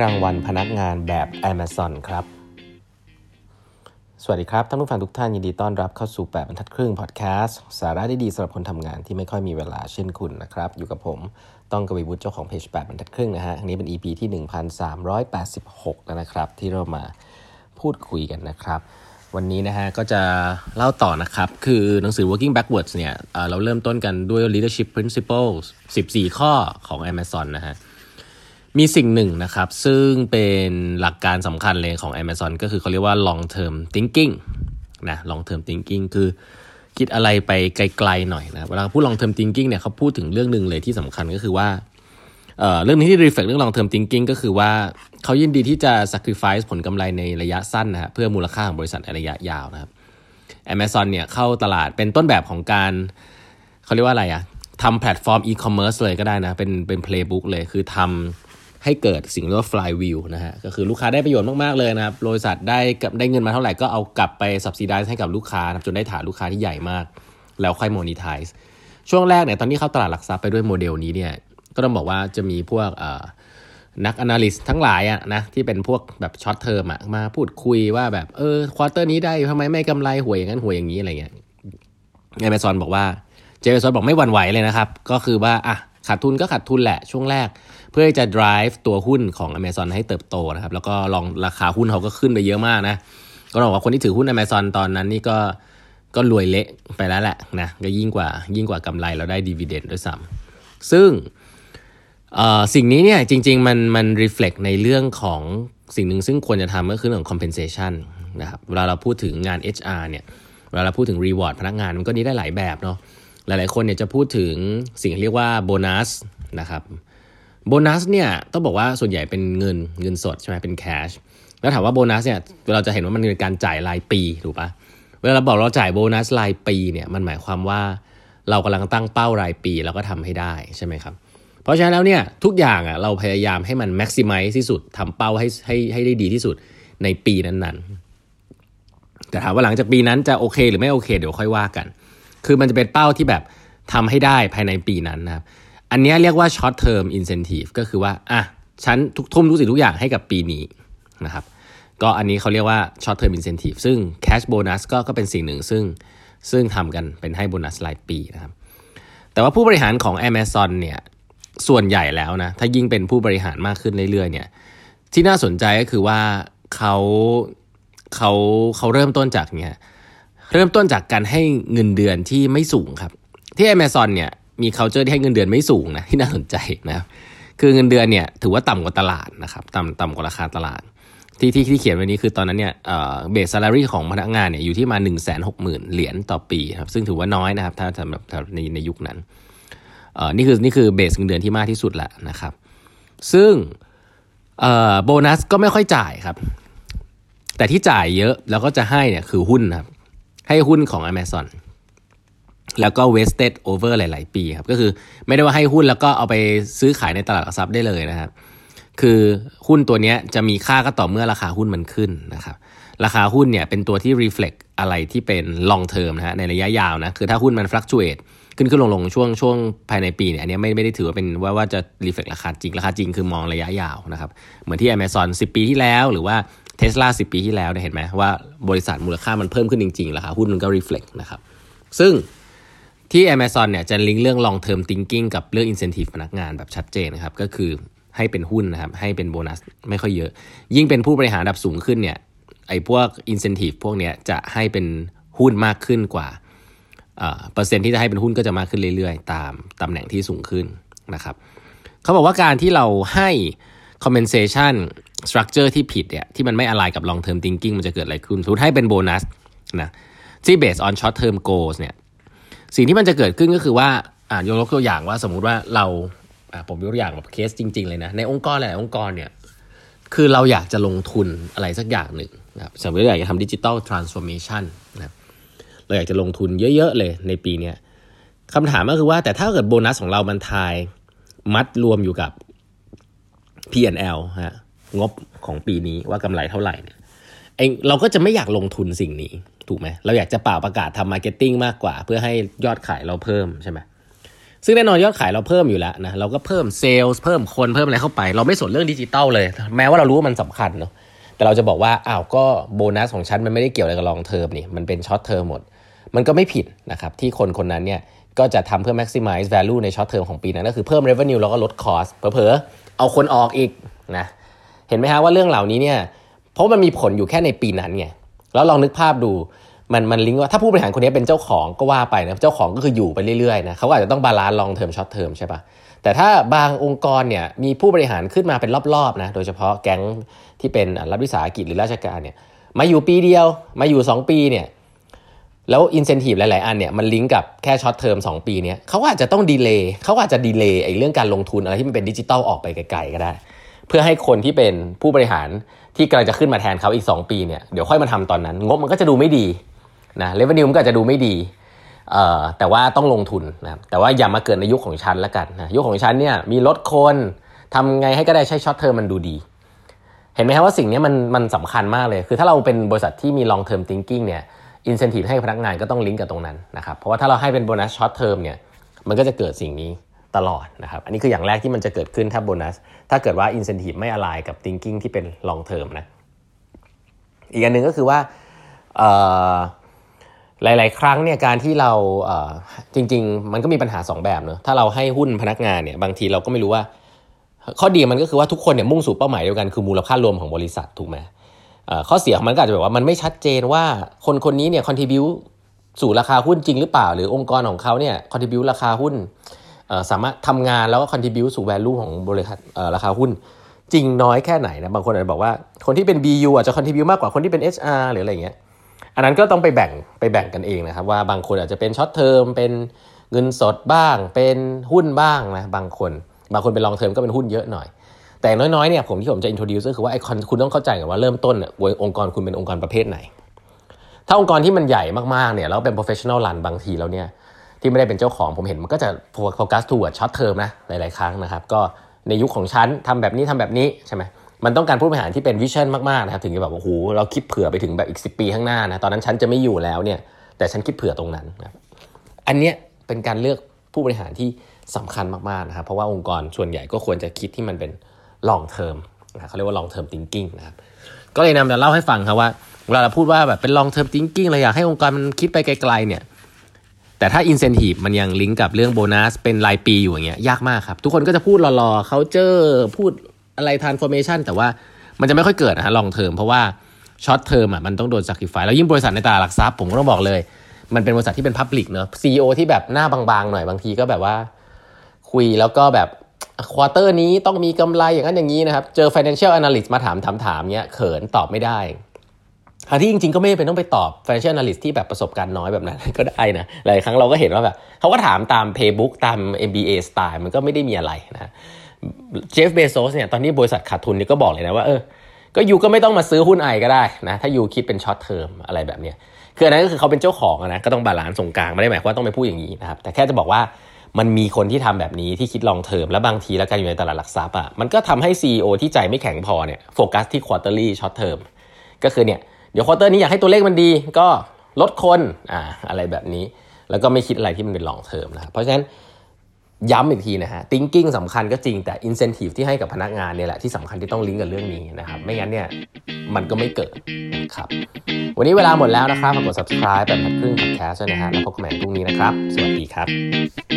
รางวัลพนักงานแบบ Amazon ครับ สวัสดีครับ ท่านผู้ฟังทุกท่านยินดีต้อนรับเข้าสู่ 8บรรทัดครึ่งพอดแคสต์สาระดีๆสำหรับคนทำงานที่ไม่ค่อยมีเวลาเช่นคุณนะครับ อยู่กับผมต้องกวีวุฒิเจ้าของเพจ8บรรทัดครึ่งนะฮะอันนี้เป็น EP ที่ 1386 แล้วนะครับ ที่เรามาพูดคุยกันนะครับ วันนี้นะฮะก็จะเล่าต่อนะครับ คือหนังสือ Working Backwards เนี่ยเเราเริ่มต้นกันด้วย Leadership Principles 14 ข้อของ Amazon นะฮะ มีสิ่งหนึ่งนะครับ ซึ่งเป็นหลักการสำคัญเลยของ Amazon ก็คือเขาเรียกว่า long term thinking นะ long term thinking คือคิดอะไรไปไกลๆหน่อยนะเวลาพูด long term thinking เนี่ยเขาพูดถึงเรื่องหนึ่งเลยที่สำคัญก็คือว่าเเรื่องนี้ที่ reflect เรื่อง long term thinking ก็คือว่าเขายินดีที่จะ sacrifice ผลกำไรในระยะสั้นนะฮะเพื่อมูลค่าของบริษัทในระยะยาวนะครับ Amazon เนี่ยเข้าตลาดเป็นต้นแบบของการเขาเรียกว่าอะไรอะทำแพลตฟอร์มอีคอมเมิร์ซเลยก็ได้นะ เป็นเป็น playbook เลยคือทำ ให้เกิดสิ่งเรียกว่า flywheel นะฮะก็คือลูกค้าได้ประโยชน์มาก ๆ เลยนะครับบริษัทได้ได้เงินมาเท่าไหร่ก็เอากลับไป subsidize ให้กับลูกค้าจนได้ฐานลูกค้าที่ใหญ่มาก แล้วค่อย monetize ช่วงแรกเนี่ยตอนที่เข้าตลาดหลักทรัพย์ไปด้วยโมเดลนี้เนี่ยก็ต้องบอกว่าจะมีพวกนัก analyst ทั้งหลายอะนะที่เป็นพวกแบบ short term อะมาพูดคุยว่าแบบเออ quarter นี้ได้ทำไมไม่กำไรโวยอย่างนั้นโวยอย่างนี้อะไรเงี้ยเอเมซอนบอกว่าเจมซอนบอกไม่หวั่นไหวเลยนะครับ ก็คือว่าอะ ขาดทุนก็ขาดทุนแหละช่วงแรก เพื่อจะ drive ตัวหุ้นของ Amazon ให้เติบโตนะครับ แล้วก็ลองราคาหุ้นเขาก็ขึ้นไปเยอะมากนะ ก็บอกว่าคนที่ถือหุ้น Amazon ตอนนั้นนี่ก็ก็รวยเละไปแล้วแหละนะก็ยิ่งกว่ายิ่งกว่ากำไรเราได้ดีเวเดนด้วยซ้ำซึ่งสิ่งนี้เนี่ยจริง ๆ มันมัน reflect ในเรื่องของสิ่งหนึ่งซึ่งควรจะทำก็คือเรื่องของ compensation นะครับเวลาเราพูดถึงงาน HR เนี่ยเวลาเราพูดถึง reward พนักงานมันก็นี้ได้หลายแบบเนาะ หลายๆคนเนี่ยจะพูดถึงสิ่งที่เรียกว่าโบนัสนะครับโบนัสเนี่ยต้องบอกว่าส่วนใหญ่เป็นเงินเงินสดใช่ไหมเป็นแคชแล้วถามว่าโบนัสเนี่ยเราจะเห็นว่ามันเป็นการจ่ายรายปีถูกปะเวลาเราบอกเราจ่ายโบนัสรายปีเนี่ยมันหมายความว่าเรากำลังตั้งเป้ารายปีแล้วก็ทำให้ได้ใช่ไหมครับเพราะฉะนั้นแล้วเนี่ยทุกอย่างอะเราพยายามให้มันแม็กซิมัยที่สุดทำเป้าให้ให้ให้ได้ดีที่สุดในปีนั้นๆ แต่ถามว่าหลังจากปีนั้นจะโอเคหรือไม่โอเค เดี๋ยวค่อยว่ากัน คือมันจะเป็นเป้าที่แบบทำให้ได้ภายในปีนั้นนะครับ อันนี้เรียกว่า short term incentive ก็คือว่าอะฉันทุกทุ่มทุกสิ่งทุกอย่างให้กับปีนี้นะครับ ก็อันนี้เขาเรียกว่า short term incentive ซึ่ง cash bonus ก็ก็เป็นสิ่งหนึ่งซึ่งซึ่งทำกันเป็นให้โบนัสรายปีนะครับ แต่ว่าผู้บริหารของ Amazon เนี่ยส่วนใหญ่แล้วนะ ถ้ายิ่งเป็นผู้บริหารมากขึ้นเรื่อยๆ เนี่ย ที่น่าสนใจก็คือว่าเขาเขาเขาเริ่มต้นจากเนี่ย เริ่มต้นจากการให้เงินเดือนที่ไม่สูงครับ ที่ Amazon เนี่ยมี culture ที่ให้เงินเดือนไม่สูงนะที่น่าสนใจนะคือเงินเดือนเนี่ยถือว่าต่ำกว่าตลาดนะครับต่ำต่ำกว่าราคาตลาด ที่ที่ที่เขียนไว้นี้คือตอนนั้นเนี่ยเบสซาลารีของพนักงานเนี่ยอยู่ที่มา1นึ่งแสนหกหมื่นเหรียญต่อปีครับซึ่งถือว่าน้อยนะครับถ้าสำหรับในในยุคนั้นนี่คือนี่คือเบสเงินเดือนที่มากที่สุดละนะครับ ซึ่งโบนัสก็ไม่ค่อยจ่ายครับ แต่ที่จ่ายเยอะแล้วก็จะให้เนี่ยคือหุ้นครับ ให้หุ้นของ Amazon แล้วก็ wasted over หลาย ๆ ปีครับ ก็คือไม่ได้ว่าให้หุ้นแล้วก็เอาไปซื้อขายในตลาดหลักทรัพย์ได้เลยนะครับ คือหุ้นตัวนี้จะมีค่าก็ต่อเมื่อราคาหุ้นมันขึ้นนะครับ ราคาหุ้นเนี่ยเป็นตัวที่ reflect อะไรที่เป็น long term นะฮะในระยะยาวนะ คือถ้าหุ้นมัน fluctuate ขึ้นขึ้นลงลงช่วงช่วงภายในปีเนี่ยอันนี้ไม่ไม่ได้ถือว่าเป็นว่าว่าจะ reflect ราคาจริง ราคาจริงคือมองระยะยาวนะครับ เหมือนที่ Amazon 10 ปีที่แล้วหรือว่า Tesla 10ปีที่แล้วเห็นไหมว่าบริษัทมูลค่ามันเพิ่มขึ้นจริงๆราคาหุ้นมันก็ reflect นะครับ ซึ่งที่ Amazon เนี่ยจะลิงก์เรื่อง long term thinking กับเรื่อง incentive พนักงานแบบชัดเจนนะครับ ก็คือให้เป็นหุ้นนะครับ ให้เป็นโบนัสไม่ค่อยเยอะ ยิ่งเป็นผู้บริหารระดับสูงขึ้นเนี่ยไอ้พวก incentive พวกเนี้ยจะให้เป็นหุ้นมากขึ้นกว่าเปอร์เซ็นต์ที่จะให้เป็นหุ้นก็จะมากขึ้นเรื่อยๆ ตามตำแหน่งที่สูงขึ้นนะครับเขาบอกว่าการที่เราให้ compensation structure ที่ผิดเนี่ยที่มันไม่อะไรกับ long term thinking มันจะเกิดอะไรขึ้นสมมติให้เป็นโบนัสนะที่ based on short term goals เนี่ยสิ่งที่มันจะเกิดขึ้นก็คือว่าอ่ายกตัวอย่างว่าสมมุติว่าเราอ่าผมยกตัวอย่างแบบเคสจริง ๆ เลยนะ ในองค์กรหลายองค์กรเนี่ยคือเราอยากจะลงทุนอะไรสักอย่างหนึ่งนะครับสมมติอยากจะทำ digital transformation นะเราอยากจะลงทุนเยอะ ๆ เลยในปีนี้คำถามก็คือว่าแต่ถ้าเกิดโบนัสของเรามัน tie มัดรวมอยู่กับ P&L ฮะ งบของปีนี้ว่ากำไรเท่าไหร่เนี่ยเองเราก็จะไม่อยากลงทุนสิ่งนี้ถูกไหมเราอยากจะป่าวประกาศทำ marketing มากกว่า เพื่อให้ยอดขายเราเพิ่มใช่ไหมซึ่งแน่นอนยอดขายเราเพิ่มอยู่แล้วนะเราก็เพิ่มเซลล์เพิ่มคนเพิ่มอะไรเข้าไป เราไม่สนเรื่องดิจิตอลเลย แม้ว่าเรารู้ว่ามันสำคัญเนาะแต่เราจะบอกว่าอ้าวก็โบนัสของฉันมันไม่ได้เกี่ยวอะไรกับ long term นี่มันเป็น short term หมด มันก็ไม่ผิดนะครับที่คนคนนั้นเนี่ยก็จะทำเพื่อ maximize value ใน short term ของปีนั้นก็คือเพิ่ม revenue แล้วก็ลด cost เผลอๆเอาคนออกอีกนะ เห็นไหมฮะว่าเรื่องเหล่านี้เนี่ยเพราะมันมีผลอยู่แค่ในปีนั้นไงแล้วลองนึกภาพดูมันมันลิงก์ว่าถ้าผู้บริหารคนนี้เป็นเจ้าของก็ว่าไปนะเจ้าของก็คืออยู่ไปเรื่อยๆนะเขาอาจจะต้องบาลานซ์ลองเทอมช็อตเทอมใช่ปะแต่ถ้าบางองค์กรเนี่ยมีผู้บริหารขึ้นมาเป็นรอบๆนะโดยเฉพาะแก๊งที่เป็นรัฐวิสาหกิจหรือราชการเนี่ยมาอยู่ปีเดียวมาอยู่ 2 ปีเนี่ยแล้วอินเซนティブหลายๆอันเนี่ยมันลิงก์กับแค่ช็อตเทอม2ปีเนี่ยเขาอาจจะต้องดีเลย์เขาอาจจะดีเลย์ไอ้เรื่องการลงทุนอะไรที่มันเป็นดิจิตอลออกไปไกลๆก็ได้ เพื่อให้คนที่เป็นผู้บริหารที่กำลังจะขึ้นมาแทนเขาอีก 2 ปีเนี่ยเดี๋ยวค่อยมาทำตอนนั้น งบมันก็จะดูไม่ดีนะเลเวนิวมันก็จะดูไม่ดีเอ่อแต่ว่าต้องลงทุนนะแต่ว่าอย่ามาเกิดในยุคของฉันละกันนะยุคของฉันเนี่ยมีลดคนทำไงให้ก็ได้ใช้ช็อตเทอมมันดูดี เห็นไหมครับว่าสิ่งนี้มันมันสำคัญมากเลย คือถ้าเราเป็นบริษัทที่มี long term thinking เนี่ยอินเซนティブให้พนักงานก็ต้องลิงก์กับตรงนั้นนะครับเพราะว่าถ้าเราให้เป็นโบนัสช็อตเทอมเนี่ยมันก็จะเกิดสิ่งนี้ ตลอดนะครับ อันนี้คืออย่างแรกที่มันจะเกิดขึ้นถ้าโบนัส ถ้าเกิดว่า incentive ไม่อะไรกับ thinking ที่เป็น long term นะ อีกอันหนึ่งก็คือว่าหลาย ๆ ครั้งเนี่ยการที่เราจริง ๆ มันก็มีปัญหา 2 แบบเนอะถ้าเราให้หุ้นพนักงานเนี่ยบางทีเราก็ไม่รู้ว่า ข้อดีมันก็คือว่าทุกคนเนี่ยมุ่งสู่เป้าหมายเดียวกันคือมูลค่ารวมของบริษัทถูกไหมข้อเสียของมันก็อาจจะแบบว่ามันไม่ชัดเจนว่าคนคนนี้เนี่ย contribute สู่ราคาหุ้นจริงหรือเปล่า หรือองค์กรของเขาเนี่ย contribute ราคาหุ้น สามารถทำงานแล้วก็ contribute สู่ value ของบริษัทราคาหุ้น จริงน้อยแค่ไหนนะบางคนอาจจะบอกว่าคนที่เป็น BU อาจจะ contribute มากกว่าคนที่เป็น HR หรืออะไรเงี้ยอันนั้นก็ต้องไปแบ่งไปแบ่งกันเองนะครับว่าบางคนอาจจะเป็น short term เป็นเงินสดบ้าง เป็นหุ้นบ้างนะบางคน บางคนเป็น long term ก็เป็นหุ้นเยอะหน่อย แต่น้อยๆเนี่ยผมที่ผมจะ introduce ก็คือว่าไอ้คุณต้องเข้าใจกันว่าเริ่มต้นเนี่ยองค์กรคุณเป็นองค์กรประเภทไหน ถ้าองค์กรที่มันใหญ่มากๆเนี่ยแล้วเป็น professional run บางทีแล้วเนี่ย ที่ไม่ได้เป็นเจ้าของผมเห็นมันก็จะ focus too short term นะหลาย ๆ ครั้งนะครับ ก็ในยุคของฉันทำแบบนี้ทำแบบนี้ใช่ไหมมันต้องการผู้บริหารที่เป็น vision มาก ๆ นะครับ ถึงจะแบบโอ้โหเราคิดเผื่อไปถึงแบบอีกสิบปีข้างหน้านะตอนนั้นฉันจะไม่อยู่แล้วเนี่ยแต่ฉันคิดเผื่อตรงนั้นนะอันเนี้ยเป็นการเลือกผู้บริหารที่สำคัญมาก ๆ นะครับ เพราะว่าองค์กรส่วนใหญ่ก็ควรจะคิดที่มันเป็น long term นะเขาเรียกว่า long term thinking นะครับก็เลยนำมาเล่าให้ฟังครับว่าเวลาเราพูดว่าแบบเป็น long term thinking เราอยากให้องค์กรมันคิดไปไกล ๆ เนี่ย แต่ถ้า incentive มันยังลิงก์กับเรื่องโบนัสเป็นรายปีอยู่อย่างเงี้ยยากมากครับ ทุกคนก็จะพูดหล่อๆเขาจะพูดอะไร transformation แต่ว่ามันจะไม่ค่อยเกิดนะฮะ long term เพราะว่า short term อะมันต้องโดน sacrifice แล้วยิ่งบริษัทในตลาดหลักทรัพย์ผมก็ต้องบอกเลย มันเป็นบริษัทที่เป็น public เนอะ CEO ที่แบบหน้าบางๆหน่อยบางทีก็แบบว่า คุยแล้วก็แบบ quarter นี้ต้องมีกำไรอย่างนั้นอย่างนี้นะครับ เจอ financial analyst มาถามถามๆเนี้ยเขินตอบไม่ได้ ทั้งที่จริงๆก็ไม่จำเป็นต้องไปตอบ financial analyst ที่แบบประสบการณ์น้อยแบบนั้นก็ได้นะหลายครั้งเราก็เห็นว่าแบบเขาก็ถามตาม playbook ตาม MBA style มันก็ไม่ได้มีอะไรนะเจฟเบโซสเนี่ยตอนนี้บริษัทขาดทุนนี่ก็บอกเลยนะว่าเออก็ you ก็ไม่ต้องมาซื้อหุ้น I ก็ได้นะถ้า you คิดเป็น short term อะไรแบบเนี้ยคืออันนั้นก็คือเขาเป็นเจ้าของนะก็ต้อง balance สายกลางไม่ได้หมายความว่าต้องไปพูดอย่างนี้นะครับแต่แค่จะบอกว่ามันมีคนที่ทำแบบนี้ที่คิด long term แล้วบางทีแล้วการอยู่ในตลาดหลักทรัพย์อะมันก็ทำให้ CEO ที่ใจไม่แข็งพอเนี่ยโฟกัสที่ quarterly short term ก็คือเนี่ย เดี๋ยว quarter นี้อยากให้ตัวเลขมันดี ก็ลดคนอ่าอะไรแบบนี้ แล้วก็ไม่คิดอะไรที่มันเป็น long term นะเพราะฉะนั้นย้ำอีกทีนะฮะ thinking สำคัญก็จริงแต่ incentive ที่ให้กับพนักงานเนี่ยแหละที่สำคัญที่ต้องลิงก์กับเรื่องนี้นะครับ ไม่งั้นเนี่ยมันก็ไม่เกิดครับ วันนี้เวลาหมดแล้วนะครับฝากกด subscribe แปดบรรทัดครึ่ง podcast นะฮะแล้วพบกันใหม่พรุ่งนี้นะครับ สวัสดีครับ